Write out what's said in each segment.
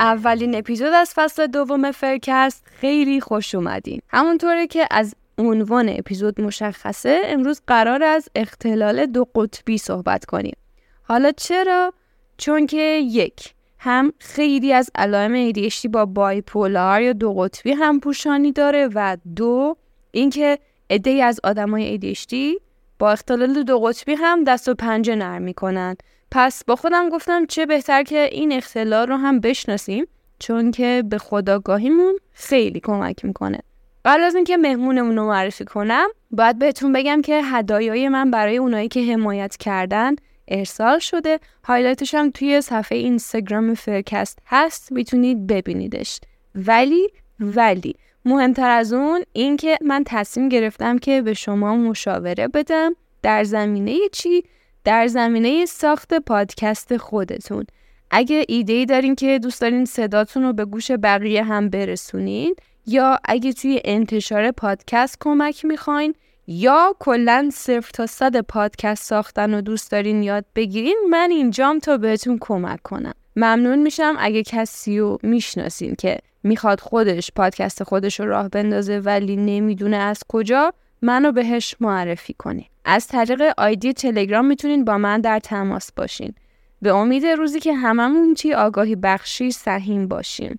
اولین اپیزود از فصل دوم فرکست. خیلی خوش اومدین. همونطوره که از عنوان اپیزود مشخصه امروز قرار از اختلال دو قطبی صحبت کنیم. حالا چرا؟ چون که یک هم خیلی از علائم ADHD با بایپولار یا دو قطبی هم پوشانی داره و دو اینکه عده از آدمای ADHD با اختلال دو قطبی هم دست و پنجه نرم می‌کنن. پس با خودم گفتم چه بهتر که این اختلال رو هم بشناسیم چون که به خودآگاهیمون خیلی کمک می‌کنه. قبل از اینکه مهمونمون رو معرفی کنم باید بهتون بگم که هدایای من برای اونایی که حمایت کردن ارسال شده. highlight ش هم توی صفحه اینستاگرام فرکست هست می‌تونید ببینیدش. ولی ولی مهمتر از اون این که من تصمیم گرفتم که به شما مشاوره بدم. در زمینه چی؟ در زمینه ساخت پادکست خودتون. اگه ایده ای دارین که دوست دارین صداتون رو به گوش بقیه هم برسونین یا اگه توی انتشار پادکست کمک می‌خواین یا کلا صفر تا صد پادکست ساختن و دوست دارین یاد بگیرین من اینجام تا بهتون کمک کنم. ممنون میشم اگه کسی رو می‌شناسین که می‌خواد خودش پادکست خودش رو راه بندازه ولی نمی‌دونه از کجا. منو بهش معرفی کنین از طریق آیدی تلگرام می‌تونین با من در تماس باشین. به امید روزی که هممون توی آگاهی بخشی سهیم باشیم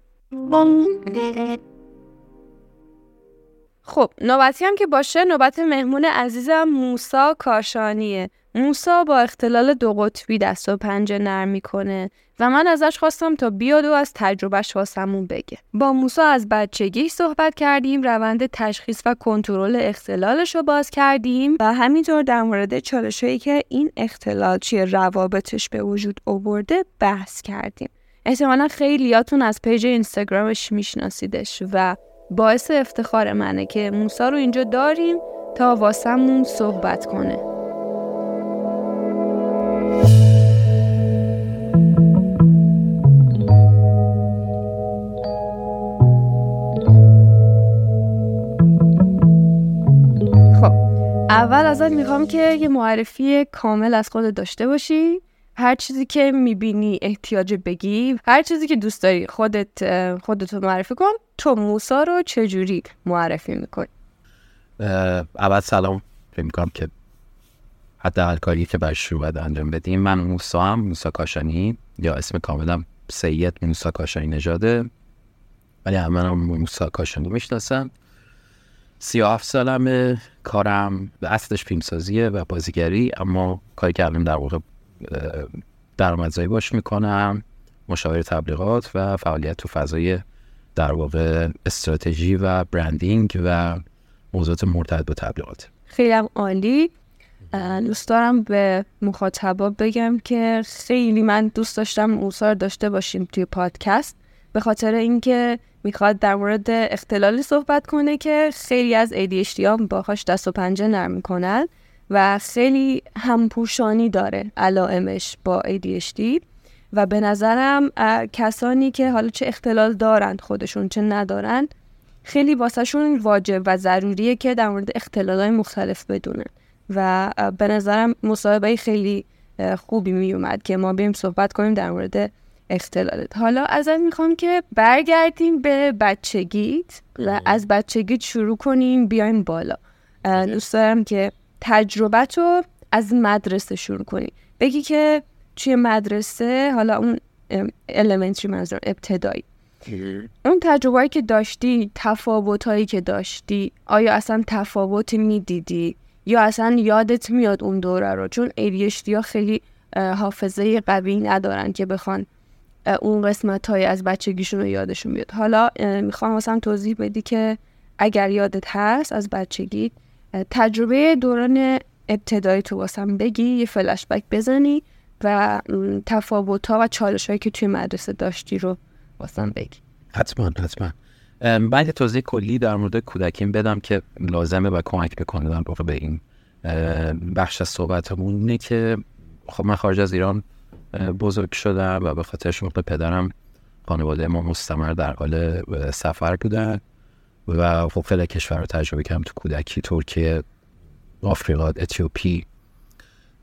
خب نوبتی هم که باشه نوبت مهمون عزیزم موسا کاشانیه. موسا با اختلال دو قطبی دست و پنجه نرم می‌کنه. و من ازش خواستم تا بیاد و از تجربهش واسمون بگه. با موسا از بچگی صحبت کردیم روند تشخیص و کنترل اختلالش رو باز کردیم و همینطور در مورد چالشهایی که این اختلال چیه روابطش به وجود آورده بحث کردیم. احتمالا خیلیاتون از پیج اینستاگرامش میشناسیدش و باعث افتخار منه که موسا رو اینجا داریم تا واسمون صحبت کنه. اول ازت می‌خوام که یه معرفی کامل از خودت داشته باشی. هر چیزی که می‌بینی احتیاج بگی. هر چیزی که دوست داری خودت خودتو معرفی کن. تو موسا رو چجوری معرفی می‌کنی؟ اول سلام. فکر می‌کنم که حتی کاری که برش رو باید انجام بدیم. من موسا هم موسا کاشانی. یا اسم کاملم سید موسا کاشانی نژاده. ولی همه هم موسا کاشانی می‌شناسم. سی و هفت سالم کارم به اصلش فیلمسازیه و بازیگری اما کاری که الان در واقع درآمدزایی باش می‌کنم مشاور تبلیغات و فعالیت تو فضای در واقع استراتژی و برندینگ و موضوعات مرتبط با تبلیغات. خیلی هم عالی. دوست دارم به مخاطبا بگم که خیلی من دوست داشتم موسا داشته باشیم توی پادکست به خاطر اینکه می‌خواد در مورد اختلالی صحبت کنه که خیلی از ADHD ها باهاش دست و پنجه نرم می‌کنن و خیلی همپوشانی داره علائمش با ADHD و به نظرم کسانی که حالا چه اختلال دارند خودشون چه ندارند خیلی واسهشون واجب و ضروریه که در مورد اختلالهای مختلف بدونن. و به نظرم مصاحبه خیلی خوبی می اومد که ما بیم صحبت کنیم در مورد اختلالت. حالا ازت می‌خوام که برگردیم به بچگیت و از بچگیت شروع کنیم بیایم بالا. دوست دارم که تجربت رو از مدرسه شروع کنیم بگی که توی مدرسه حالا اون elementary منظور ابتدایی. اون تجربه که داشتی تفاوت هایی که داشتی آیا اصلا تفاوتی می‌دیدی؟ یا اصلا یادت میاد اون دوره رو؟ چون ADHD ها خیلی حافظه قوی ندارن که بخوان اون قسمت های از بچگیشون رو یادشون بیاد. حالا می‌خوام مثلا توضیح بدی که اگر یادت هست از بچگی تجربه دوران ابتدایی تو واسم بگی یه فلشبک بزنی و تفاوت ها و چالش هایی که توی مدرسه داشتی رو واسم بگی. حتما حتما. یه توضیح کلی در مورد کودکیم بدم که لازمه و کمک بکنه در به این بخش از صحبتمون. اینه که خب من خارج از ایران بزرگ شدم و به خاطر شما پدرم خانواده ما مستمر در حال سفر بودن و خب خیلی کشور رو تجربه کردم تو کودکی ترکیه آفریقا اتیوپی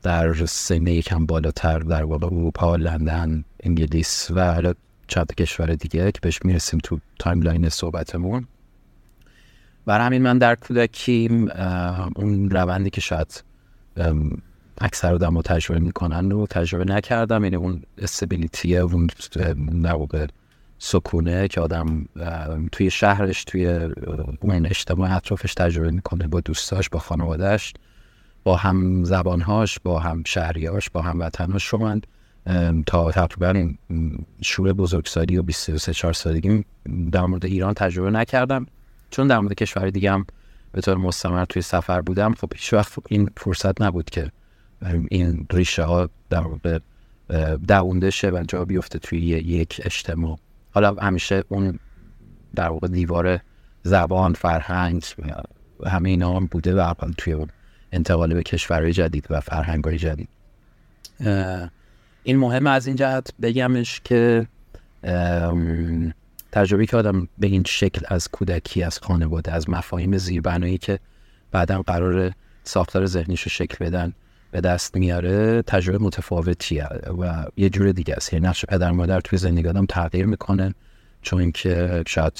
در سنه یکم بالاتر در واقع اروپا لندن انگلیس و حالا چند کشور دیگه که بهش می‌رسیم تو timeline صحبتمون. برای همین من در کودکیم اون روندی که شاید اکثر آدما تجربه می‌کنن رو تجربه نکردم. یعنی اون stability ه اون در سکونه که آدم توی شهرش توی اون اجتماع اطرافش تجربه می‌کنه با دوستاش با خانوادهش با هم زبانهاش با هم شهریاش با هم وطنهاش. رو تا تقریبا شور بزرگسالی و 23 4 سالگی در مورد ایران تجربه نکردم. چون در مورد کشور دیگه هم به طور مستمر توی سفر بودم خب هیچ وقت این فرصت نبود که این ریشه ها در واقع دعونده شه و جا بیفته توی یک اجتماع. حالا همیشه اون در واقع دیوار زبان فرهنگ همه اینا هم بوده و توی انتقال به کشورهای جدید و فرهنگ جدید. این مهم از این جهت بگمش که تجربه که آدم به این شکل از کودکی از خانواده از مفاهیم زیربنایی که بعدا قرار ساختار ذهنیش رو شکل بدن به دست میاره تجربه متفاوتیه و یه جور دیگه است. یعنی نقش پدر مادر توی زندگی آدم تغییر می‌کنه چون که شاید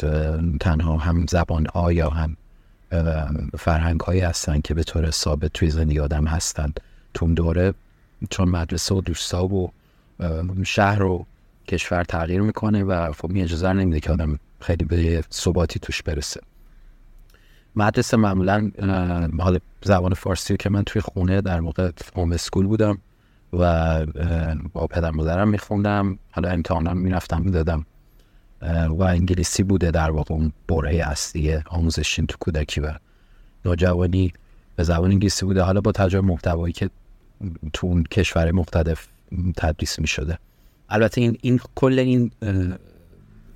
تنها هم زبان ها یا هم فرهنگ هایی هستن که به طور ثابت توی زندگی آدم هستن تو دوره. چون مدرسه و دوستا و شهر و کشور تغییر می‌کنه و خب اجازه نمیده که آدم خیلی به ثباتی توش برسه. مدرسه معمولا حال زبان فارسی که من توی خونه در موقع هوم اسکول بودم و با پدر مادرم میخوندم. حالا امتحانم می‌رفتم می‌دادم. و انگلیسی بوده در واقع اون بره اصلی آموزشین تو کودکی و نوجوانی. به زبان انگلیسی بوده. حالا با تجربه محتوایی که تو اون کشور مختلف تدریس می شده البته این, این کل این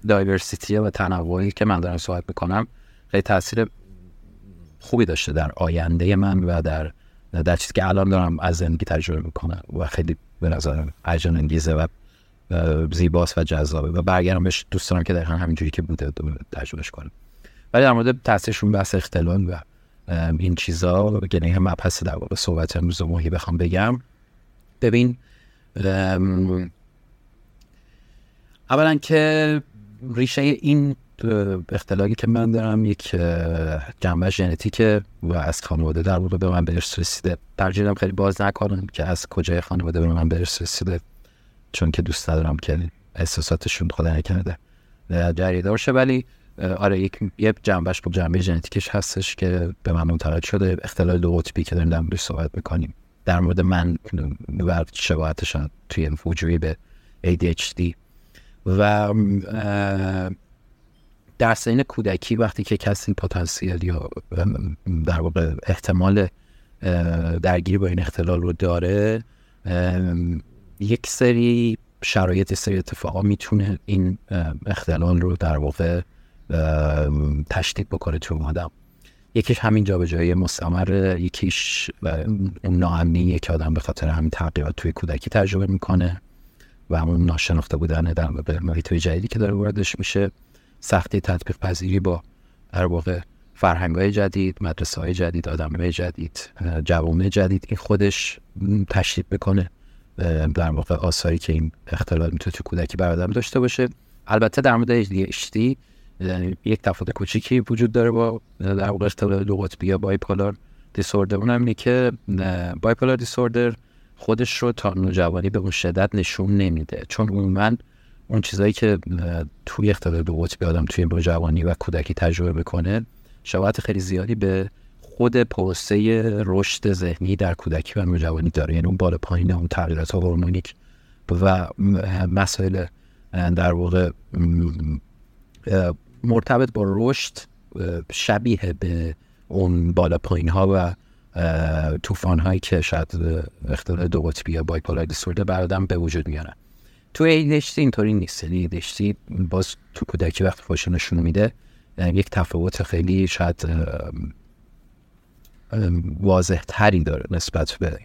دایورسیتی و تنوعی که من دارم صحبت می‌کنم خیلی تاثیر خوبی داشته در آینده من و در در چیزی که الان دارم از زندگی تجربه می‌کنم و خیلی به نظرم هیجان انگیزه و زیباست و جذابه و برگردم بهش. دوست دارم که دقیقا همینجوری که بوده تجربهش کنم. ولی در مورد تاثیرشون بحث اختلال و این چیزا یعنی هم مبحث در واقع صحبت امروز و ماهی بخوام بگم. ببین اولا که ریشه این اختلالی که من دارم یک جنبه ژنتیک و از خانواده در واقع به من ارث رسیده. ترجیحم خیلی باز نکنم که از کجای خانواده به من ارث رسیده چون که دوست ندارم که احساساتشون خدا نکرده. جریدار شه ولی آره یک یه جنبش با جنبه ژنتیکش هستش که به من منتقل شده. اختلال دو قطبی که داریم در صحبت می‌کنیم. در مورد من و شباهتش توی وجودی به ADHD و در سین کودکی وقتی که کسی پتانسیل یا در واقع احتمال درگیری با این اختلال رو داره یک سری شرایط سری اتفاقا می‌تونه این اختلال رو در واقع تشدید بکنه تو آدم. یکیش همین جایی مستمر یکیش اون ناامنیه که آدم به خاطر همین تغییرات توی کودکی تجربه می‌کنه و همون ناشناخته بودن در محیط جدیدی که داره واردش میشه. سختی تطبیق پذیری با در واقع فرهنگ های جدید مدرسه های جدید آدم های جدید جوامع جدید این خودش تشدید بکنه در واقع آثاری که این اختلال می‌تونه تو کودکی بر داشته باشه. البته در مورد ADHD یک تفاوت کوچیکی وجود داره با در واقع اختلال دو قطبی یا بایپولار دیسوردر. اونم اینه که بایپولار دیسوردر خودش رو تا نوجوانی به اون شدت نشون نمیده. چون من اون چیزایی که توی اختلال دو قطبی آدم توی نوجوانی و کودکی تجربه بکنه شباهت خیلی زیادی به خود پروسه رشد ذهنی در کودکی و نوجوانی داره. یعنی اون بالا پایین اون تغییرات هورمونیک و مسائل در واقع مرتبط با رشد شبیه به اون بالا پایین ها و طوفان هایی که شاید اختلال دو قطبی یا بایپولار دیسوردر برادم به وجود میارن. تو ADHD اینطوری نیست. یعنی ADHD باز تو کودکی وقت خوش نشون میده یک تفاوت خیلی شاید واضح تری داره نسبت به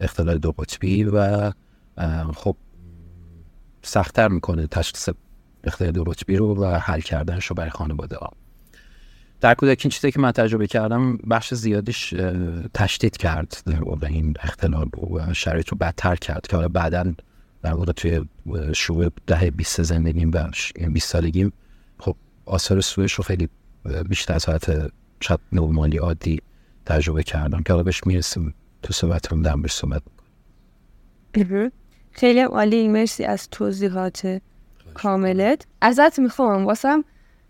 اختلال دو قطبی و خب سختتر می‌کنه تشخیص اختلال دو قطبی رو و حل کردنش رو برای خانواده ها. در کودکی این چیزی که من تجربه کردم بخش زیادیش تشدید کرد در این اختلال و شرایط رو بدتر کرد که حالا بعدا در واقع توی شروع ده 20 زندگیم و 20 سالگیم خب آثار سویش رو خیلی بیشتر از حالت شاید نورمالی عادی تجربه کردم که حالا بهش می‌رسیم. تو صحبت رو دم بهش صحبت خیلی عالی مرسی از توضیحات کاملت. ازت می‌خوام واسم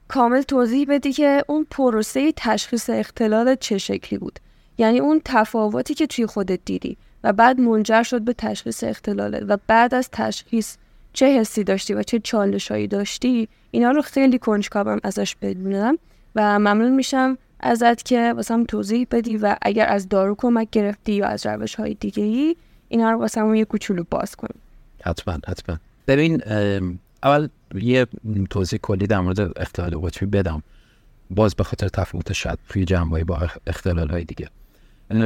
کامل توضیح بدی که اون پروسه تشخیص اختلال چه شکلی بود. یعنی اون تفاوتی که توی خودت دیدی. و بعد منجر شد به تشخیص اختلاله و بعد از تشخیص چه حسی داشتی و چه چالشهایی داشتی اینا رو خیلی کنجکاوم ازش بدونم و ممنون میشم ازت که واسم توضیح بدی و اگر از دارو کمک گرفتی یا از روش های دیگه ای اینا رو واسم یه کوچولو باز کن. حتما حتما. ببین اول یه توضیح کلی در مورد اختلال قطبی بدم. باز به خاطر تفاوت شد توی جنبایی با اختلال های دیگه.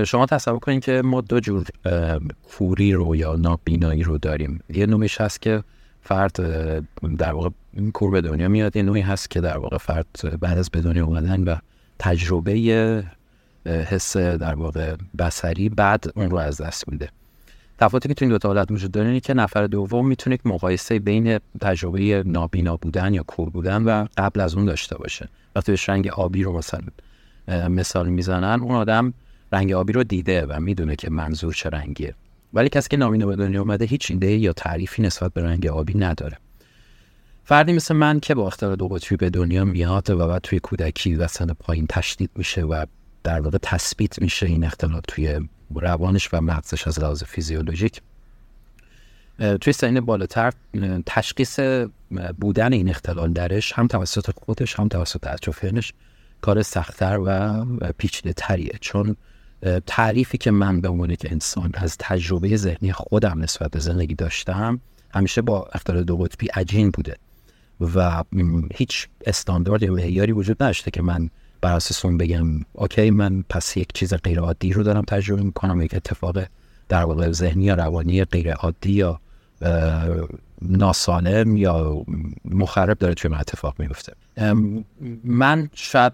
شما تصور کنید که ما دو جور کوری رو یا نابینایی رو داریم. یه نوعش هست که فرد در واقع کور به دنیا میاد یه نوعی هست که در واقع فرد بعد از به دنیا اومدن و تجربه حس در واقع بسری بعد اون رو از دست میده. تفاوتی که تو این دو تا حالت وجود داره اینه که نفر دوم می‌تونه مقایسه بین تجربه نابینا بودن یا کور بودن و قبل از اون داشته باشه. وقتی بهش رنگ آبی رو مثلا مثال می‌زنن اون آدم رنگ آبی رو دیده و می‌دونه که منظور چه رنگیه. ولی کسی که نابینا به دنیا اومده هیچ ایده یا تعریفی نسبت به رنگ آبی نداره. فردی مثل من که با اختلال دو قطبی به دنیا میاد و بعد توی کودکی و سن پایین تشدید میشه و در واقع تثبیت میشه این اختلال توی روانش و مغزش از لحاظ فیزیولوژیک توی سین بالاتر تشخیص بودن این اختلال درش هم توسط خودش هم توسط اطرافیانش کار سختتر و پیچیده تریه چون تعریفی که من به عنوان که انسان از تجربه ذهنی خودم نسبت به زندگی داشتم همیشه با اختلال دو قطبی عجین بوده و هیچ استاندارد یا معیاری وجود نداشته که من بر اساس اون بگم اوکی من پس یک چیز غیر عادی رو دارم تجربه می‌کنم یک اتفاق در واقع ذهنی یا روانی غیر عادی یا ناسالم یا مخرب داره توی من اتفاق میفته من شاید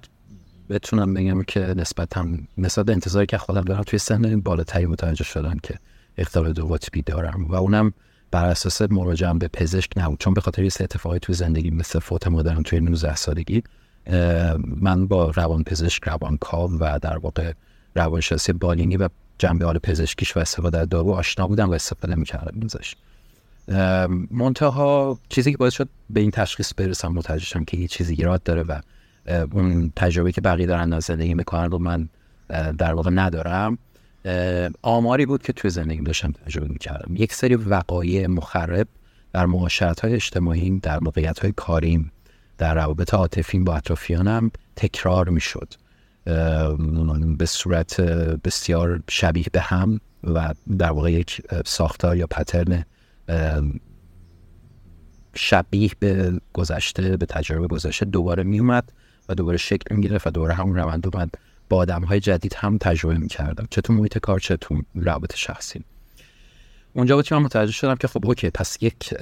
بتونم بگم که نسبت هم انتظاری که خودم دارم توی سن بالاتری متوجه شدم که اختلال دو قطبی دارم و اونم بر اساس مراجعه به پزشک نبود. چون به خاطر یه اتفاقی توی زندگی مثل فوت مادرم توی 19 سالگی من با روان پزشک روان کاو و در واقع روانشناسی بالینی و جنبه حال پزشکیش و استفاده از دارو آشنا بودم و استفاده می‌کردم ازش. منتها چیزی که باعث شد به این تشخیص برسم متوجه شدم که یه چیزی ایراد داره و اون تجربه که بقیه دارن از زندگی می‌کنن رو من در واقع ندارم. آماری بود که توی زندگی داشتم تجربه می‌کردم. یک سری وقایع مخرب در معاشرت های اجتماعی در موقعیت های کاریم در روابط عاطفیم با اطرافیانم تکرار می‌شد. به صورت بسیار شبیه به هم و در واقع یک ساختار یا پترن شبیه به گذشته به تجربه گذشته دوباره میومد دوباره شکل می‌گرفت و دوباره همون روند اومد. با آدم های جدید هم تجربه می‌کردم. چه تو محیط کار چه تو رابطه شخصی. اونجا بود که من متوجه شدم که خب اوکی پس یک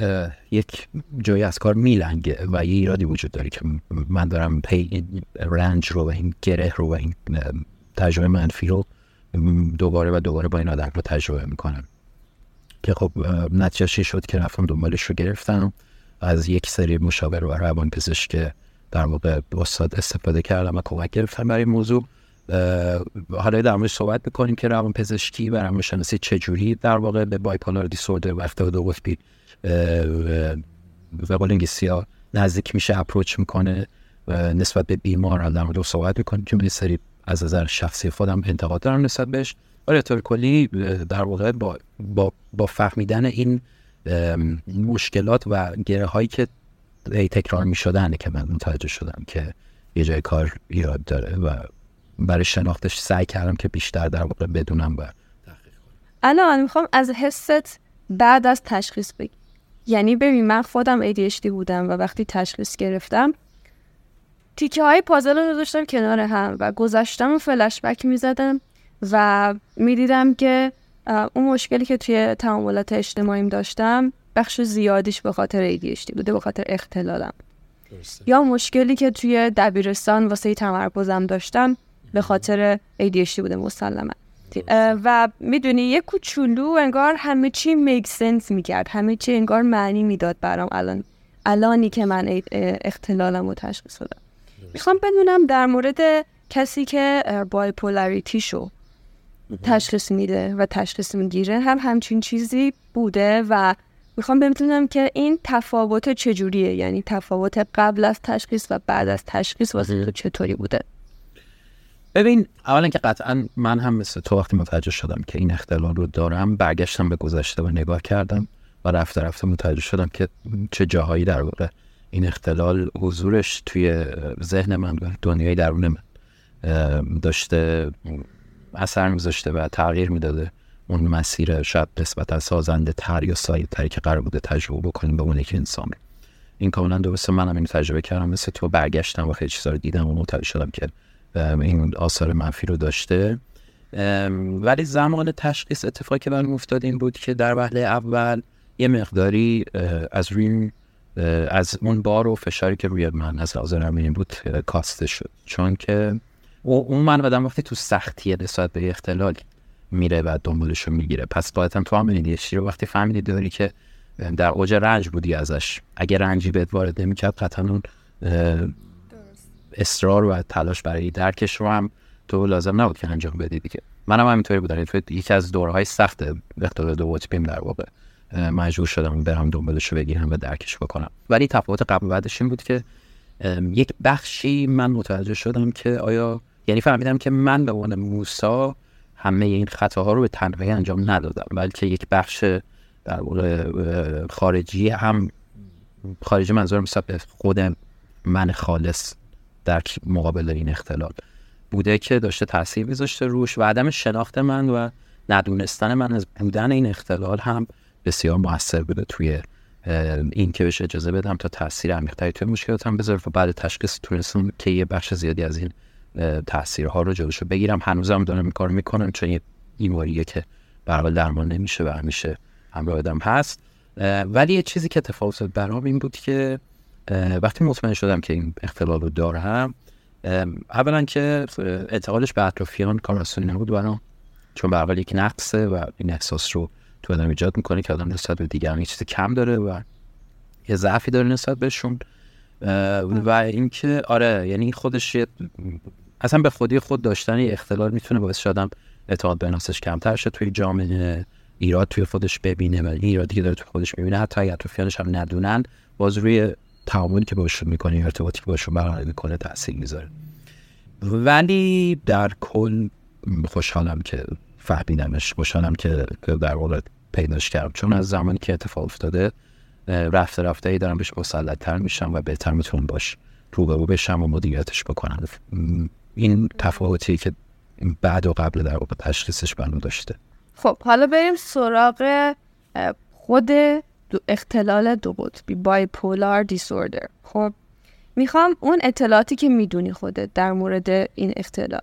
یک جایی از کار میلنگه و یه ایرادی وجود داره که من دارم پی رنج رو و این گره رو و این تجربه منفی رو دوباره و دوباره با این آدم رو تجربه می‌کنم. که خب نتیجه شد که رفتم دنبالش رو گرفتم. از یک سری مشاور و روان پزشک در واقع استاد استفاده کردم و کمک گرفتم برای موضوع. حالا در مورد صحبت می‌کنیم که روان پزشکی و روانشناسی چجوری در واقع به بایپولار دیسوردر و اختلال دو قطبی به قول انگلیسی نزدیک میشه اپروچ می‌کنه نسبت به بیمار در مورد صحبت می‌کنیم. که سری از نظر شخصی خودم انتقاد دارم نسبت بهش. ولی طور کلی در واقع با, با, با فهمیدن این مشکلات و گره هایی که تکرار می که من متوجه شدم که یه جای کار ایراد داره و برای شناختش سعی کردم که بیشتر در واقع بدونم و الان می‌خوام از حست بعد از تشخیص بگی. یعنی ببین من خودم ADHD بودم و وقتی تشخیص گرفتم تیکه های پازل رو داشتم کنار هم و گذشتم و فلش بک می‌زدم و می‌دیدم که اون مشکلی که توی تعاملات اجتماعیم داشتم بخش زیادیش به خاطر ADHD بوده به خاطر اختلالم. یا مشکلی که توی دبیرستان واسه تمرکزم داشتم به خاطر ADHD بوده مسلما. و می‌دونی یه کوچولو انگار همه چی میک سنس می‌کرد. همه چی انگار معنی می‌داد برام. الان الانی که من اختلالم رو تشخیص دادم. می‌خوام بدونم در مورد کسی که بایپولاریتی شو تشخیص میده و تشخیص می‌گیره هم همچین چیزی بوده و می‌خوام بدونم که این تفاوت چجوریه؟ یعنی تفاوت قبل از تشخیص و بعد از تشخیص واسه تو چطوری بوده؟ ببین اولا که قطعا من هم مثل تو وقتی متوجه شدم که این اختلال رو دارم برگشتم به گذشته و نگاه کردم و رفته رفته متوجه شدم که چه جاهایی در واقع این اختلال حضورش توی ذهن من و دنیای درون من داشته اثر میذاشته و تغییر می‌داده. اون مسیر شاید نسبتا سازنده تر یا سایه تری که قرار بوده تجربه بکنیم به اون یک انسان این کاملا درسته. منم این تجربه کردم. مثل تو برگشتم و خیلی چیزا رو دیدم و متوجه شدم که این آثار منفی رو داشته. ولی زمان تشخیص اتفاقی که برام افتاد این بود که در وهله اول یه مقداری از روی از اون بار و فشاری که روی من از این بود کاسته شد. چون که اون من بدم وقتی تو سختی نسبت به اختلال میره و دنبالش رو می‌گیره. پس باید تو هم رو وقتی فهمیدی داری که در اوج رنج بودی ازش اگه رنجی بهت وارد نمی‌کرد قطعا اون اصرار و تلاش برای درکش رو هم تو لازم نبود که انجام بدی دیگه. منم هم همینطوری بودم. یکی از دورهای سخت اختلال دو قطبیم در واقع. مجبور شدم برم دنبالش رو بگیرم و درکش بکنم. ولی تفاوت قبل بعدش این بود که یک بخشی من متوجه شدم که آیا یعنی فهمیدم که من به عنوان موسا همه این خطاها رو به تنهایی انجام ندادم بلکه یک بخش در واقع خارجی هم خارجی منظورم مثلا به خود من خالص در مقابل این اختلال بوده که داشته تاثیر میذاشته روش و عدم شناخت من و ندونستن من از بودن این اختلال هم بسیار موثر بوده توی این که بهش اجازه بدم تا تاثیر عمیق‌تری توی مشکلاتم بذاره و بعد تشخیص تونستم که یه بخش زیادی از این تاثیرها رو جلوشو بگیرم. هنوزم دارم این کار می‌کنم چون یه بیماریه که برای درمان نمیشه و همیشه همراه آدم هست. ولی یه چیزی که تفاوت برام این بود که وقتی مطمئن شدم که این اختلال رو دارم اولا که اعتقادش به اطرافیان کار آسانی نبود برام چون به یک نقصه و این احساس رو تو آدم ایجاد می‌کنه که آدم نسبت به دیگران یه چیز کم داره و یه ضعفی داره نسبت بهشون. و اینکه آره یعنی خودش اصلا به خودی خود داشتن یه اختلال می‌تونه باعث شدم اعتماد به نفسش کمتر شه توی جامعه ایراد توی خودش ببینه و این ایرادی که داره توی خودش می‌بینه. حتی اگر اطرافیانش هم ندونن باز روی تعاملی که باشون می‌کنه ارتباطی که باشون برقرار می‌کنه تاثیر می‌ذاره. ولی در کل خوشحالم که فهمیدمش خوشحالم که در واقع پیداش کردم. چون از زمانی که اتفاق افتاده رفته رفته ای دارم بهش مسلطتر میشم و بهتر می‌تونم باش رو به رو بشم و مدیریتش بکنم. این تفاوتی که بعد و قبل در واقع تشخیصش بنو داشته. خب حالا بریم سراغ خود دو اختلال دو قطبی بایپولار دیسوردر خب می‌خوام اون اطلاعاتی که می‌دونی خودت در مورد این اختلال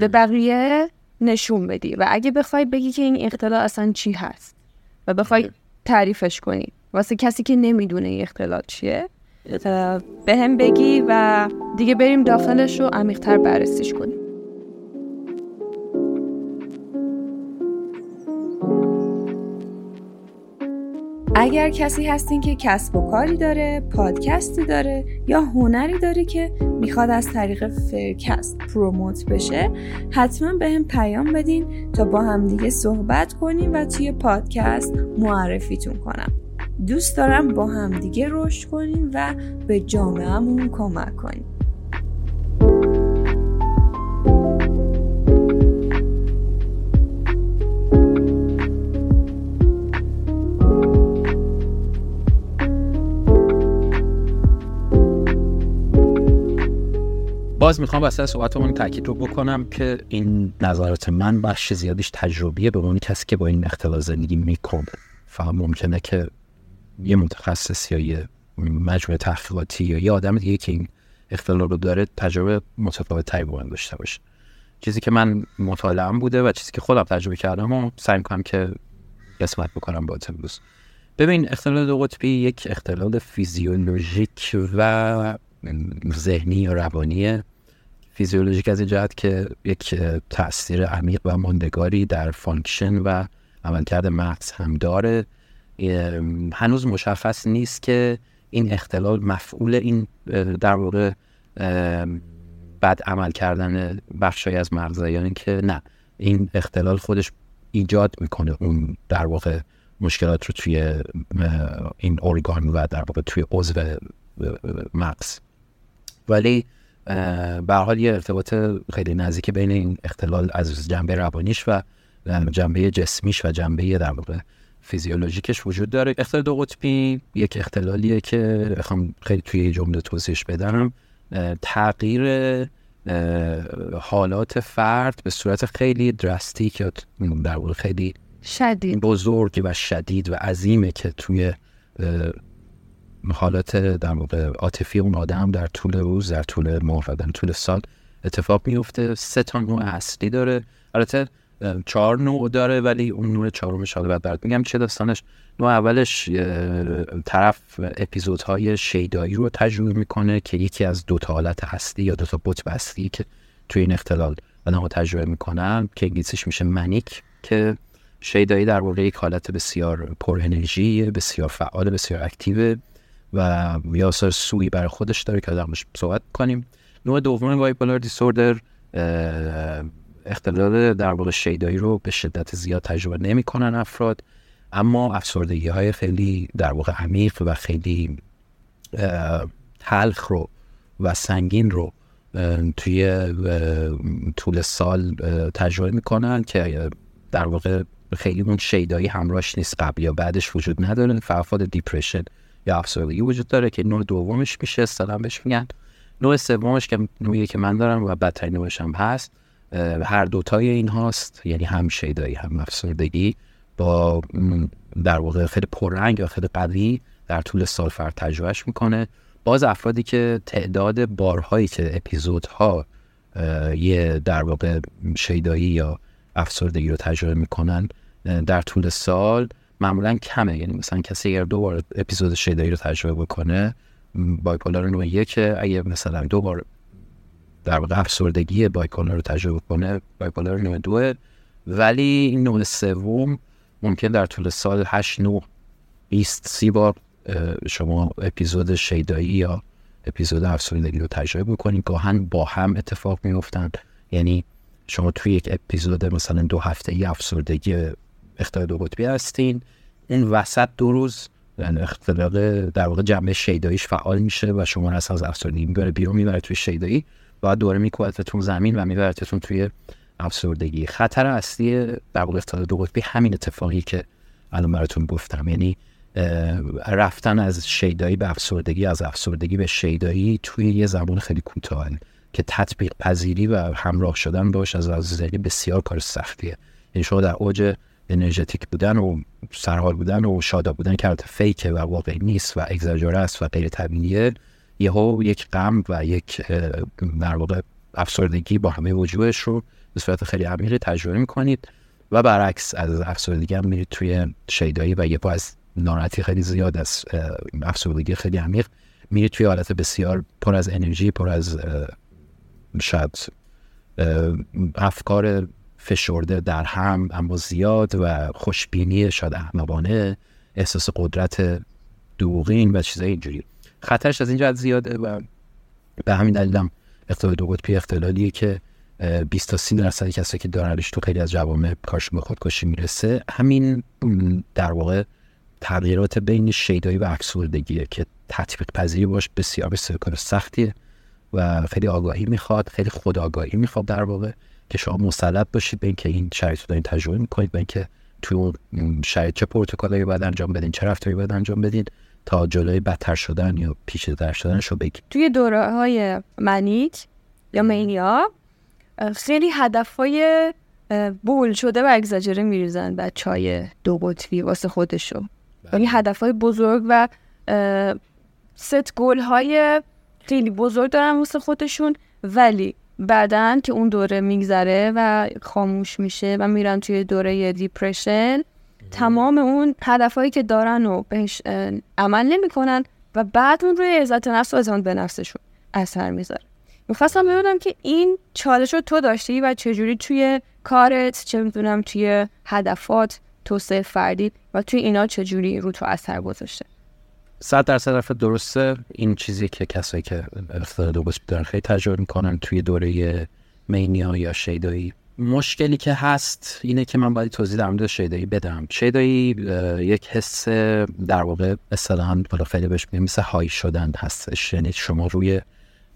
به بقیه نشون بدی و اگه بخوای بگی که این اختلال اصلا چی هست و بخوای تعریفش کنی. واسه کسی که نمی‌دونه این اختلال چیه به هم بگی و دیگه بریم داخلش رو عمیقتر بررسیش کنیم. اگر کسی هستین که کسب و کاری داره، پادکستی داره یا هنری داره که می‌خواد از طریق فرکست پروموت بشه حتما به هم پیام بدین تا با هم دیگه صحبت کنیم و توی پادکست معرفیتون کنم. دوست دارم با هم دیگه رشد کنیم و به جامعهمون کمک کنیم. با باز می‌خوام واسه صحبتمون تاکید رو بکنم که این نظرات من بخش زیادیش تجربیه به اون کسی که با این اختلال زندگی می‌کنه. فهم ممکنه که یه متخصص یا یه مجموعه تحقیقاتی یا یه آدم دیگه که این اختلال رو داره تجربه متفاوت تری با داشته باشه. چیزی که من مطالعه بوده و چیزی که خودم تجربه کردم و سعی می‌کنم که قسمت بکنم با امروز ببین اختلال دو قطبی یک اختلال فیزیولوژیک و ذهنی یا روانیه. فیزیولوژیک از این جهت که یک تاثیر عمیق و ماندگاری در function و عملکرد مغز هم داره. هنوز مشخص نیست که این اختلال معلول این در واقع بد عمل کردن بخشای از مغزه یا اینکه نه این اختلال خودش ایجاد می‌کنه اون در واقع مشکلات رو توی این ارگان و در واقع توی عضو مغز. ولی به حال یه ارتباط خیلی نزدیک بین این اختلال از جنبه روانیش و جنبه جسمیش و جنبه در واقع فیزیولوژیکش وجود داره. اختلال دو قطبی یک اختلالیه که بخوام خیلی توی جمله توضیحش بدم. تغییر حالات فرد به صورت خیلی درستیک یا در واقع خیلی شدید. بزرگ و شدید و عظیمه که توی حالات در واقع عاطفی اون آدم در طول روز در طول ماه و در طول سال اتفاق میفته. سه تا نوع اصلی داره. البته چهار نوع داره ولی اون نوع چهارمش حالا بعد برات میگم چه داستانش؟ نوع اولش طرف اپیزودهای شیدایی رو تجربه می‌کنه که یکی از دو تا حالت هستی یا دو تا قطب هستی که توی این اختلال آدم‌ها تجربه می‌کنن که انگلیسیش میشه منیک که شیدایی در واقع یک حالت بسیار پر انرژی بسیار فعال بسیار اکتیو و یاسر سوی برای خودش داره که درمش صحبت کنیم. نوع دوم بایپولار دیسوردر اختلال در واقع شیدایی رو به شدت زیاد تجربه نمی‌کنن افراد اما افسردگی های خیلی در واقع عمیق و خیلی تلخ رو و سنگین رو توی طول سال تجربه می‌کنن که در واقع خیلی اون شیدایی همراهش نیست قبل یا بعدش وجود نداره. فعفاد دیپریشن یا افسردگی وجود داره که نوع دومش میشه اصطلاحا بهش میگن. نوع سومش که نوعی که من دارم و بدترین نوعش هم هست هر دوتای این هاست یعنی هم شیدایی هم افسردگی با در واقع خیلی پررنگ یا خیلی قوی در طول سال فرد تجربهش می‌کنه. باز افرادی که تعداد بارهایی که اپیزودها یه در واقع شیدایی یا افسردگی رو تجربه می‌کنن در طول سال معمولا کمه. یعنی مثلا کسی اگر دو بار اپیزود شیدایی رو تجربه بکنه بایپولار نوع یک اگه مثلا دو بار در واقع افسردگی بایپولار رو تجربه کنه. بایپولار نوع دو ولی این نوع سوم ممکن در طول سال 8 9 20 30 بار شما اپیزود شیدایی یا اپیزود افسردگی رو تجربه بکنید گاهن با هم اتفاق میفتن یعنی شما توی یک اپیزود مثلا دو هفته ای افسردگی اختلال دو قطبی هستین. این وسط دو روز یعنی اختلال در واقع جنبه شیداییش فعال میشه و شما رو از افسردگی می‌بره بیرون می‌بره توی شیدایی. بعد دوره میکوبتتون زمین و میبرتتون توی افسردگی. خطر اصلی در واقع اختلال دو قطبی همین اتفاقی که الان براتون گفتم. یعنی رفتن از شیدایی به افسردگی از افسردگی به شیدایی توی یه زمان خیلی کوتاه که تطبیق پذیری و همراه شدن باش از از بسیار کار سختیه. یعنی شما در اوج انرژتیک بودن و سرحال بودن و شادا بودن که فیکه و واقعی نیست و اگزاجوره است و غیر طبیعیه. یهو یک غم و یک در واقع افسردگی با همه وجودش رو به صورت خیلی عمیقی تجربه می‌کنید و برعکس از افسردگی هم میرید توی شیدایی و یهو از ناراحتی خیلی زیاد از افسردگی خیلی عمیق میرید توی حالت بسیار پر از انرژی پر از شاید افکار فشرده در هم اما زیاد و خوشبینی شاید احمقانه احساس قدرت دوغین و چیزای اینجوری. خطرش از اینجا زیاده. و به همین دلیلم اختلال دو قطبی اختلالیه که 20 تا 30 درصد کسایی که دارنش تو خیلی از جوامع کارشون به خودکشی می‌رسه. همین در واقع تغییرات بین شیدایی و افسردگیه که تطبیق پذیری باش بسیار بسیار کار سختیه و خیلی آگاهی می‌خواد خیلی خود آگاهی می‌خواد در واقع که شما مسلط باشید به اینکه این شرایط رو دارین تجربه می‌کنید به اینکه توی اون شرایط چه پروتکلی باید انجام بدین چه رفتاری باید انجام بدین. تا جلوی بدتر شدن یا پیچیده‌تر شدنش رو بگیرید توی دوره های manic یا mania خیلی هدفهای bold شده و اگزاجره میریزن بچه‌های دو قطبی واسه خودشو. یعنی هدفهای بزرگ و set goal های خیلی بزرگ دارن واسه خودشون ولی بعدا که اون دوره میگذره و خاموش میشه و میرن توی دوره depression تمام اون هدفهایی که دارن و بهش عمل نمی‌کنن و بعد اون روی عزت نفس و اعتماد به نفسشون اثر می‌ذاره. می‌خواستم ببینم که این چالش رو تو داشتی و چجوری توی کارت چه می‌دونم توی هدفات توسعه فردی و توی اینا چجوری رو تو اثر گذاشته؟ صد درصد رفت درسته. این چیزی که کسایی که اختلال دو دارن خیلی تجربه می‌کنن توی دوره مینیا یا شیدایی. مشکلی که هست اینه که من باید توضیح در مورد شیدایی بدم. شیدایی یک حس در واقع اصطلاحا بالا خیلی بهش میگم مثل های شدن هستش. یعنی شما روی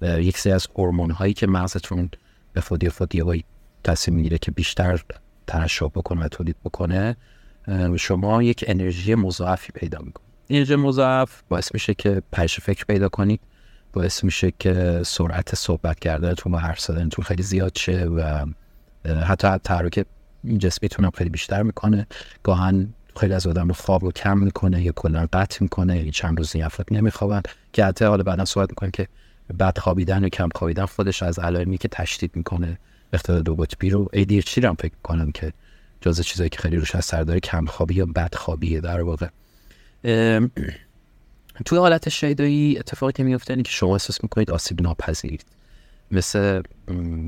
یک سری از هورمون هایی که مغزتون به فودی فودی تصمیم می‌گیره که بیشتر ترشح بکنه و تولید بکنه شما یک انرژی مضاعفی پیدا می‌کنه انرژی مضاعف باعث میشه که پرش فکر پیدا کنید. باعث میشه که سرعت صحبت کردنتون و حرف زدنتون خیلی زیاد شه و حتی تحرک جسمیتون هم خیلی بیشتر می‌کنه. گاهن خیلی از آدم خواب رو کم می‌کنه یا کلا قطع می‌کنه یا چند روز افراد نمیخوابن. که حتی حالا بعدا صحبت می‌کنه که بد خوابیدن و کم خوابیدن خودش از علائمی که تشدید می‌کنه اختلال دو قطبی رو. ADHD رو هم فکر کنم که جز چیزایی که خیلی روش اثر داره کم خوابی یا بد خوابیه در واقع. توی حالت شیدایی اتفاقی که میفته اینه که شما احساس می‌کنید آسیب ناپذیرید. مثل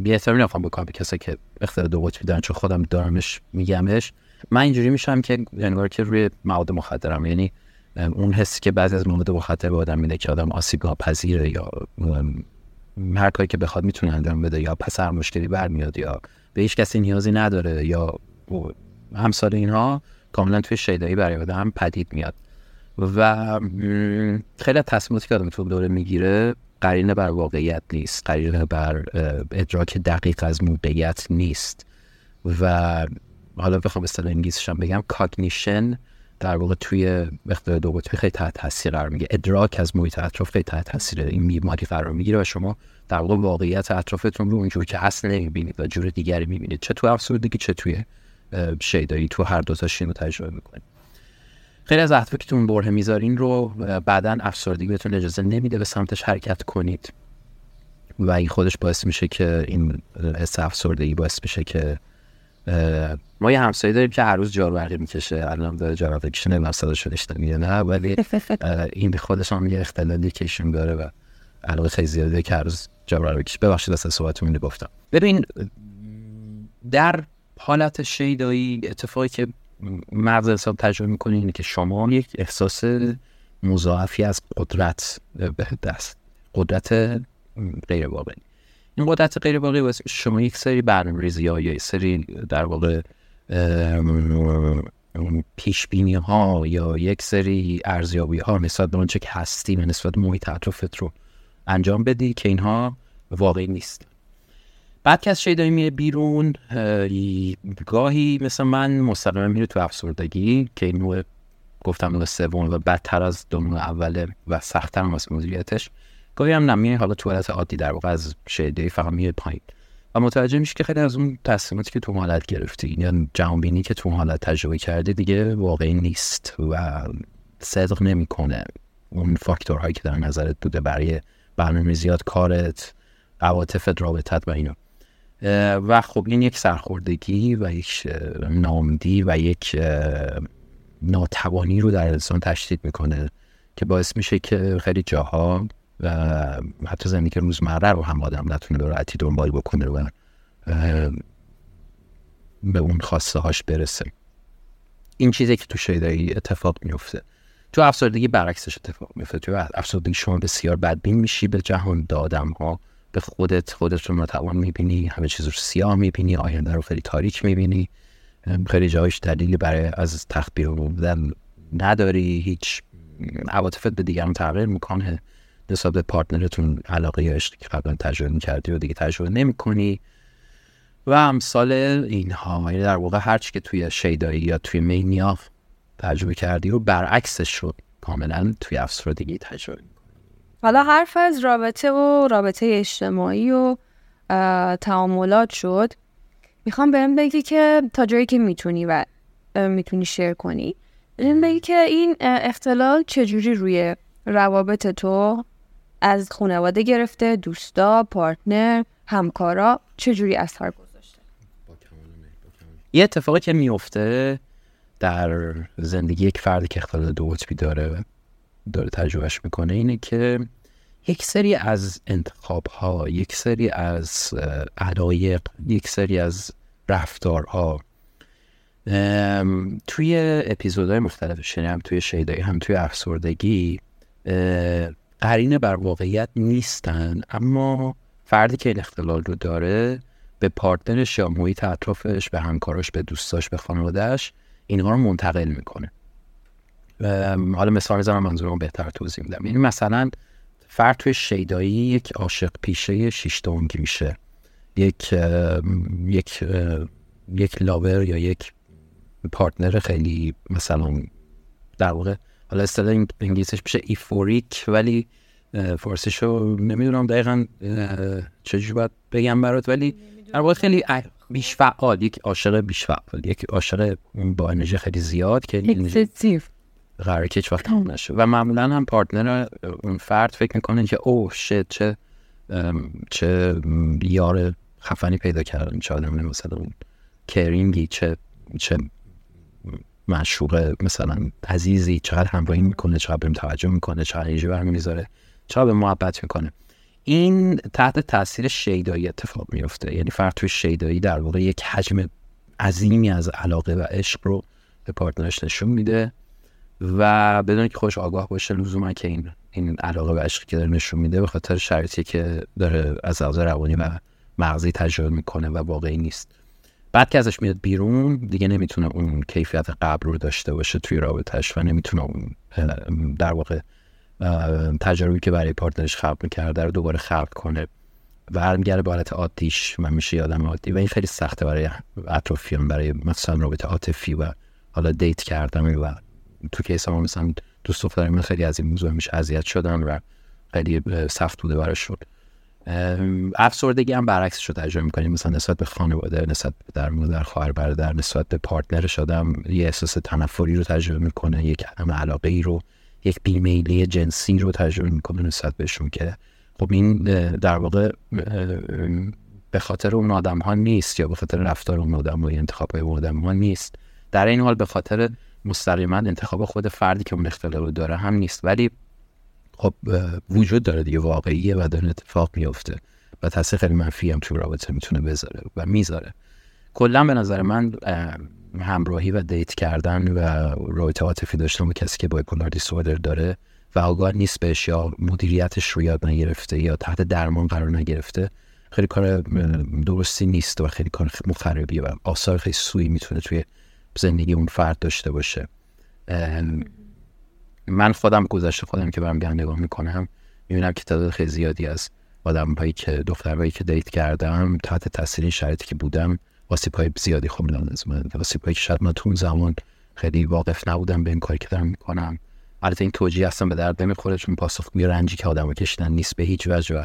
بی احترامی نخوام بکنم به کسایی که اختلال دو قطبی دارن چون خودم دارمش میگمش. من اینجوری میشم که انگار که روی مواد مخدرم یعنی اون حسی که بعضی از مواد مخدر به آدم میده که آدم آسیب ناپذیره یا هر کاری که بخواد می‌تونه انجام بده یا پس هر مشکلی برمیاد یا به هیچ کسی نیازی نداره یا همسال اینها کاملا توی شیدایی برای آدم پدید میاد. و خیلی تصمیماتی که آدم تو دوره می‌گیره قرینه بر واقعیت نیست قرینه بر ادراک دقیق از موقعیت نیست. و حالا بخوام اصطلاح انگلیسیش هم بگم cognition در واقع توی اختلال دو قطبی خیلی تحت تاثیر قرار می‌گیره ادراک از محیط اطراف خیلی تحت تاثیر این بیماری قرار می‌گیره و شما در واقع واقعیت اطرافتون رو اونجور که هست نمی‌بینید و جور دیگری می‌بینید. چه تو افسردگی چه توی شیدایی. تو هر دو تاش این رو تجربه می‌کنید. خیلی از اهدافی که تو بره می‌ذارین رو بعدا افسردگی بهتون اجازه نمیده به سمتش حرکت کنید. و این خودش باعث میشه که این حس افسردگی باعث میشه که ما یه همسایه داریم که هر روز جارو می‌کشه. الان داره جارو کشه نمی‌دونم صداشو نه ولی این خودش هم یه اختلالی که ایشون داره و علاقه خیلی زیاده که هر روز جارو بکشه ببخشید از صحبت رو گفتم. ببین در حالت شیدایی اتفاقی که مغز حساب تجربه می‌کنه اینه که شما یک احساس مضاعفی از قدرت به دست قدرت غیر واقعی. این قدرت غیر واقعی واسه شما یک سری برنامه ریزی ها یا یک سری در واقع پیش بینی ها یا یک سری ارزیابی ها نسبت به آنچه که هستی و نسبت محیط اطرافت رو انجام بدی که اینها واقعی نیست. بعد که از شیدایی میره بیرون گاهی مثل من مستقیما میره تو افسردگی که نوع گفتم نوع سوم و بدتر از دو اوله و سختتر از مدیریتش. گاهی هم نمیه حالا تو حالت عادی در واقع از شیدایی فقط میره پایین. و متوجه میشه که خیلی از اون تصمیماتی که تو حالت گرفتی یا جهانبینی که تو حالت تجربه کرده دیگه واقعی نیست و صدق نمی‌کنه. اون فاکتورهایی که در نظرت بوده برای برنامه زیاد کارت عواطفت رابطت و اینا. و خب این یک سرخوردگی و یک نامدی و یک ناتوانی رو در انسان تشدید می‌کنه که باعث میشه که خیلی جاها و حتی زندگی روزمره رو هم آدم نتونه به راحتی دنبال بکنه و به اون خواسته هاش برسه. این چیزی که تو شیدایی اتفاق میفته تو افسردگی برعکسش اتفاق میفته تو افسردگی شما بسیار بدبین میشی به جهان دادم ها به خودت خودت رو ناتوان می‌بینی همه چیز رو سیاه می‌بینی آینده رو خیلی تاریک می‌بینی. خیلی جایش دلیلی برای از تخت بیرون بودن نداری هیچ عواطفت به دیگران تغییر می‌کنه. نسبت به پارتنرتون علاقه یا عشقی که قبلا تجربه کردی و دیگه تجربه نمی‌کنی. و امثال اینها یعنی در واقع هرچی که توی شیدایی یا توی مینیا تجربه کردی رو برعکسش رو کاملا توی افسردگی تجربه حالا حرف از رابطه و رابطه اجتماعی و تعاملات شد. می‌خوام بهم بگی که تا جایی که می‌تونی و می‌تونی شیر کنی بهم بگی که این اختلال چجوری روی روابط تو از خانواده گرفته دوستا پارتنر همکارا چجوری اثر گذاشته؟ یه اتفاقی که میفته در زندگی یک فردی که اختلال دو قطبی داره داره تجربهش می‌کنه اینه که یک سری از انتخاب ها یک سری از علایق یک سری از رفتارها توی اپیزودهای مختلف هم توی شیدایی هم توی افسردگی قرینه بر واقعیت نیستن اما فردی که این اختلال رو داره به partner ش یا محیط اطرافش به همکاراش به دوستاش به خانوادهش اینها رو منتقل می‌کنه. حالا مثال می‌زنم منظورم بهتر توضیح میدم. یعنی مثلا فرد توی شیدایی یک عاشق پیشه شیش‌دنگی میشه. یک یک یک لاور یا یک partner خیلی مثلا در واقع حالا اصطلاح انگلیسیش میشه euphoric ولی فارسیشو نمی‌دونم دقیقا چجوری باید بگم برات ولی در واقع خیلی بیش فعال یک عاشق بیش فعال یک عاشق با انرژی خیلی زیاد که قراره که هیچ وقت نشه. و معمولا هم پارتنر اون فرد فکر می‌کنه که اوه شت چه چه یار خفنی پیدا کردن چه آدم مثلا کرینگی چه چه مشوق مثلا عزیزی چقدر همراهی می‌کنه چقدر بهم توجه می‌کنه چقدر انرژی برمی می‌ذاره چقدر به محبت می‌کنه. این تحت تاثیر شیدایی اتفاق میفته یعنی فرد توی شیدایی در واقع یک حجم عظیمی از علاقه و عشق رو به پارتنرش نشون میده. و بدون که خوش آگاه باشه لزوما که این این علاقه و عشقی که داره نشون میده به خاطر شرایطی که داره از لحاظ روانی و مغزی تجربه می‌کنه و واقعی نیست. بعد که ازش میاد بیرون دیگه نمی‌تونه اون کیفیت قبل رو داشته باشه توی رابطهش و نمی‌تونه اون در واقع تجربه‌ای که برای partner ش خلق می‌کرده رو دوباره خلق کنه. و برمیگرده به حالت عادیش و میشه یه آدم عادی و این خیلی سخته برای اطرافیان برای مثلا رابطه عاطفی و حالا date کردن و تو case ما مثلا دوست دختر خیلی از این موضوع میشه اذیت شدن و خیلی سخت بوده براش شد. افسردگی هم برعکسش رو تجربه می‌کنیم. مثلا نسبت به خانواده نسبت به پدر مادر خواهر برادر نسبت به partner ش آدم یه احساس تنفری رو تجربه می‌کنه یک عدم علاقه ای رو یک بیمیلی جنسی رو تجربه می‌کنه نسبت بهشون که خب این در واقع به خاطر اون آدم ها نیست یا به خاطر رفتار اون آدم و انتخاب های اون آدم ها نیست. در این حال به خاطر مستقیما انتخاب خود فردی که اون اختلال داره هم نیست. ولی خب وجود داره دیگه واقعیه و داره اتفاق میفته و تاثیر خیلی منفی هم تو رابطه می‌تونه بذاره و می‌ذاره. کلا به نظر من همراهی و دیت کردن و رابطه عاطفی داشتن با کسی که بایپولار دیسوردر داره و آگاه نیست بهش یا مدیریتش رو یاد نگرفته یا تحت درمان قرار نگرفته خیلی کار درستی نیست و خیلی کار مخربیه و آثار خیلی سوی می‌تونه توی زندگی اون فرد داشته باشه. من خودم گذشته خودم که برم نگاه می‌کنم می‌بینم که تعداد خیلی زیادی از آدم هایی که دخترهایی که دیت کردم تحت تاثیر این شرایطی که بودم واسیب های زیادی خوردن از من واسیب هایی که شاید من تو زمان خیلی واقف نبودم به این کاری که دارم می‌کنم. البته این توجیه اصلا به درد نمی‌خوره چون پاسخگوی رنجی که آدم کشیدن نیست به هیچ وجه و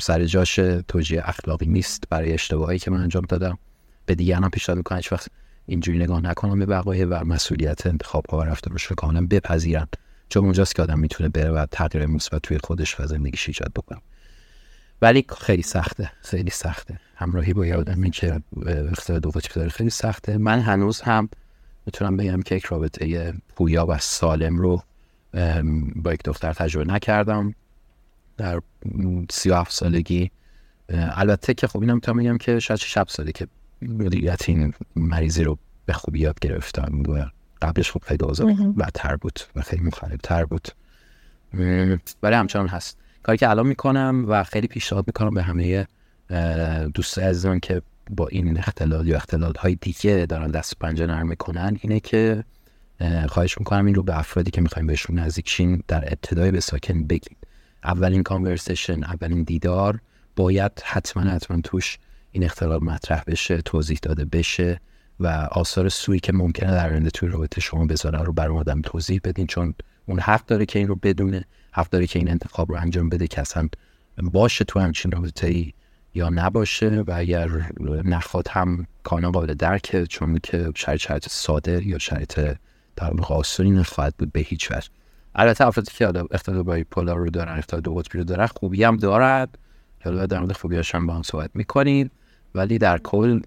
سر جاش توجیه اخلاقی نیست برای اشتباهی که من انجام دادم. به دیگران پیشنهاد می‌کنم هیچ وقت اینجوری نگاه نکنم به بقایه و مسئولیت انتخاب ها و رفتارش رو کاملا بپذیرن. چون اونجاست که آدم می‌تونه بره و تغییر مثبت توی خودش و زندگیش ایجاد بکنه. ولی خیلی سخته خیلی سخته. همراهی با آدمی که اختیار دو داره خیلی سخته. من هنوز هم می‌تونم بگم که یک رابطه پویا و سالم رو با یک دختر تجربه نکردم. در سی و هفت سالگی. البته که خب اینم می‌تونم بگم که شاید شب سالی که مدیریت این مریضی رو به خوبی یاد گرفتم. و قبلش خب خیلی اوضاع بدتر بود و خیلی تر بود. ولی همچنان هست. کاری که الان می‌کنم و خیلی پیشنهاد می‌کنم به همه دوست عزیزان که با این اختلال یا اختلال های دیگه دارن دست پنجه نرم می‌کنن اینه که خواهش می‌کنم این رو به افرادی که می‌خوایم بهشون نزدیک در ابتدای به ساکن بگید. اولین کانورسیشن اولین دیدار باید حتما حتما توش این اختلال مطرح بشه توضیح داده بشه و آثار سوی که ممکنه در آینده توی رابطه شما بذاره رو بر آدم توضیح بدین. چون اون حق داره که این رو بدونه حق داره که این انتخاب رو انجام بده که اصلا باشه تو همچین رابطه ای یا نباشه. و اگر نخواد هم کانال قابل درکه چون که شرایط شرایط ساده یا شرایط در واقع نخواهد بود به هیچ وجه. البته افرادی که اختلال بایپولار رو دارن اختلال دو قطبی رو دارن خوبی هم دارد حالا در مورد خوبیاش هم با هم صحبت می‌کنیم. ولی در کل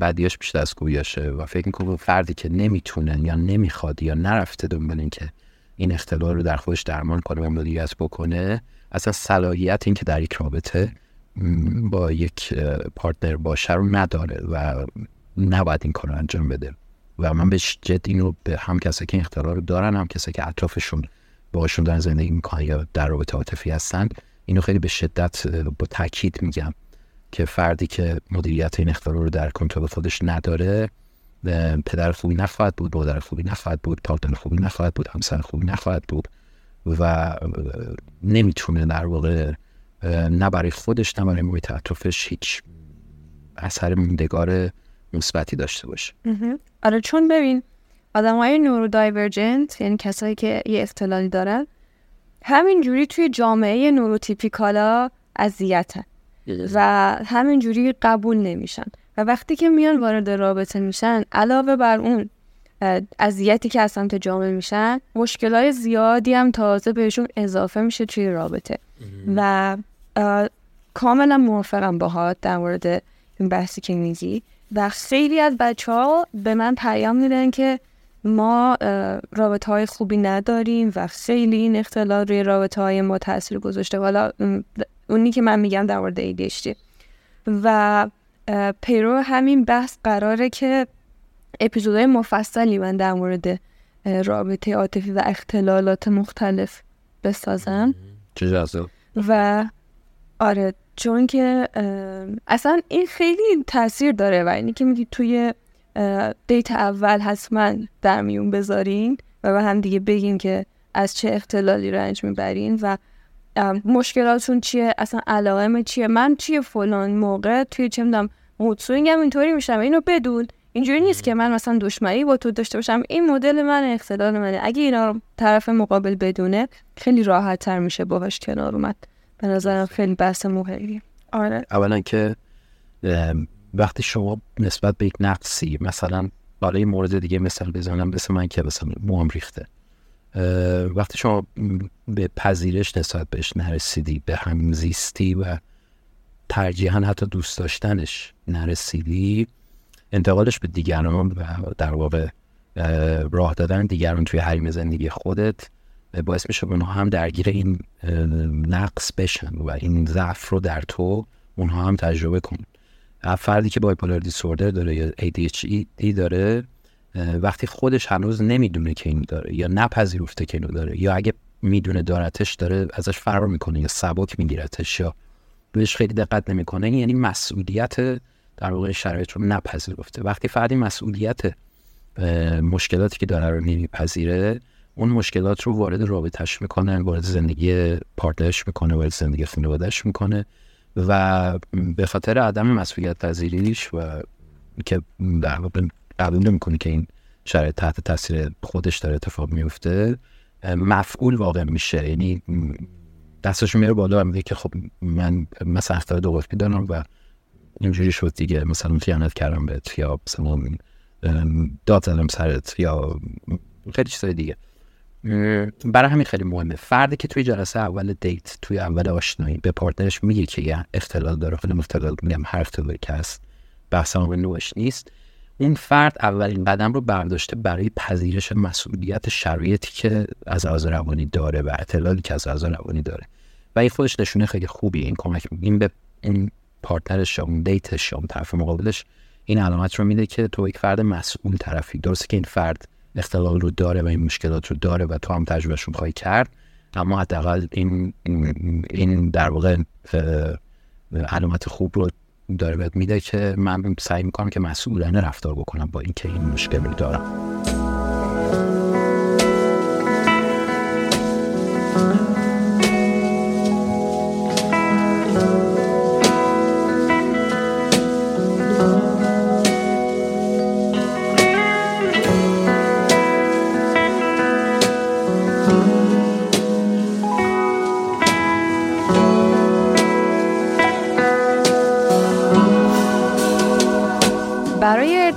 بدیاش بیشتر از خوبیاشه و فکر می‌کنم فردی که نمی‌تونه یا نمی‌خواد یا نرفته دنبال این که این اختلال رو در خودش درمان کنه و مدیریت بکنه اصلا صلاحیت این که در یک رابطه با یک پارتنر باشه رو نداره و نباید این کار رو انجام بده. و من به جد اینو به هم کسایی که اختلال رو دارن هم کسایی که اطرافشون باشون دارن زندگی می‌کنن یا در رابطه عاطفی هستن اینو خیلی به شدت با تاکید میگم. که فردی که مدیریت این اختلال رو در کنترل خودش نداره پدر خوبی نخواهد بود مادر خوبی نخواهد بود پارتنر خوبی نخواهد بود همسر خوبی نخواهد بود و نمی‌تونه در واقع نه برای خودش نه برای محیط اطرافش هیچ اثر موندگار مثبتی داشته باشه. آره چون ببین آدم های نورو دایورجنت یعنی کسایی که یه اختلالی دارن همینجوری توی جامعه نوروتیپیکالا اذیتن. و همینجوری قبول نمیشن. و وقتی که میان وارد رابطه میشن علاوه بر اون اذیتی که از سمت جامعه میشن مشکلات زیادی هم تازه بهشون اضافه میشه توی رابطه. و کاملا موافقم باهات در مورد این بحثی که میگی. و خیلی از بچه ها به من پیام میدن که ما رابطه های خوبی نداریم و خیلی این اختلال روی رابطه های ما تاثیر گذاشته. حالا اونی که من میگم در مورد ADHD و پیرو همین بحث قراره که اپیزودهای مفصلی من در مورد رابطه عاطفی و اختلالات مختلف بسازم. چه و آره چون که اصلا این خیلی تاثیر داره و اینی که میگی توی دیت اول حتما در میون بذارین و به هم دیگه بگین که از چه اختلالی رنج می‌برین و مشکلاتون چیه؟ اصلا علائم چیه؟ من چیه فلان موقع؟ توی چه می‌دونم موتسوینگم اینطوری میشم اینو بدون. اینجوری نیست که من مثلا دشمنی با تو داشته باشم. این مدل من اختلال منه. اگه اینا طرف مقابل بدونه خیلی راحت تر میشه باهاش کنار اومد. به نظرم خیلی بحث مهمی آره. اولا که وقتی شما نسبت به یک نقصی مثلا بالای مورد دیگه مثال بزنم مثل من که مثلا موام ریخته. وقتی شما به پذیرش نسبت بهش نرسیدی به هم زیستی و ترجیحا حتی دوست داشتنش نرسیدی انتقالش به دیگران و در واقع راه دادن دیگران توی حریم زندگی خودت باعث میشه اونها هم درگیر این نقص بشن و این ضعف رو در تو اونها هم تجربه کن. فردی که بایپولار دیسوردر داره یا ADHD داره وقتی خودش هنوز نمی‌دونه که اینو داره یا نپذیرفته که اینو داره یا اگه می‌دونه دارتش داره ازش فرار می‌کنه یا سبک میگیرتش یا بهش خیلی دقت نمی‌کنه یعنی مسئولیت در واقع شرایط رو نپذیرفته. وقتی فردی مسئولیت مشکلاتی که داره رو نمیپذیره اون مشکلات رو وارد رابطهش می‌کنه وارد زندگی پارتنرش می‌کنه وارد زندگی خانوادهش می‌کنه و به خاطر عدم مسئولیت پذیریش و که در واقع قبول نمی‌کنه که این شرایط تحت تاثیر خودش داره اتفاق میفته مفعول واقع میشه. یعنی دستش میره بالا میگه که خب من مثلا اختار دو قطبی دارم و اینجوری شد دیگه. مثلا خیانت کردم بهت یا مثلا داد زدم سرت یا خیلی چیزای دیگه. برای همین خیلی مهمه. فردی که توی جلسه اول date توی اول آشنایی به partner ش میگه که یه اختلال داره. خیلی اختلال میگم هر اختلالی که هست بحث نوعش نیست. اون فرد اولین قدم رو برداشته برای پذیرش مسئولیت شرایطی که از لحاظ روانی داره و اختلالی که از لحاظ روانی داره. و این خودش نشونه خیلی خوبیه. این کمک این به این partner ش اون date ش یا طرف مقابلش این علامت رو میده که تو یک فرد مسئول طرفی درسته که این فرد اختلال رو داره و این مشکلات رو داره و تو هم تجربهشون خواهی کرد اما حداقل این این در واقع علامت خوب رو داره بهت میده که من سعی می‌کنم که مسئولانه رفتار بکنم با اینکه این مشکل دارم. thank you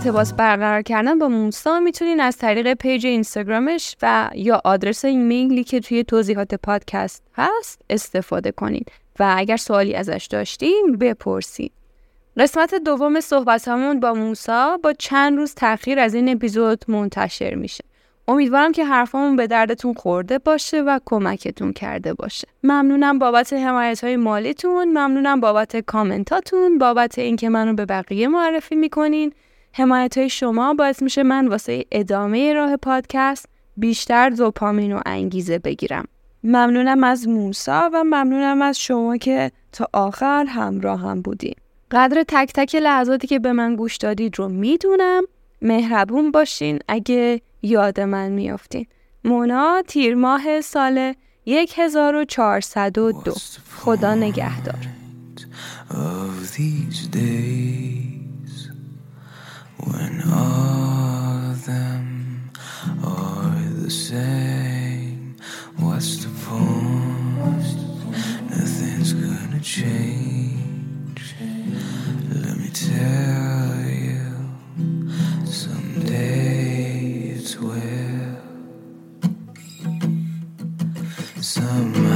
تماس برقرار کردن با موسا می‌تونین از طریق پیج اینستاگرامش و یا آدرس ایمیلی که توی توضیحات پادکست هست استفاده کنید و اگر سوالی ازش داشتین بپرسید قسمت دوم صحبت همون با موسا با چند روز تاخیر از این اپیزود منتشر میشه. امیدوارم که حرفامون به دردتون خورده باشه و کمکتون کرده باشه. ممنونم بابت حمایت های مالیتون. ممنونم بابت کامنتاتون. بابت اینکه منو به بقیه معرفی می‌کنین. حمایت های شما باعث میشه من واسه ادامه راه پادکست بیشتر دوپامین و انگیزه بگیرم. ممنونم از موسا و ممنونم از شما که تا آخر همراه هم بودین قدر تک تک لحظاتی که به من گوش دادید رو می‌دونم. مهربون باشین اگه یاد من میافتین مونا تیر ماه سال 1402 خدا نگهدار. when all of them are the same. What's the point? Nothing's gonna change. Let me tell you, someday it's will. Some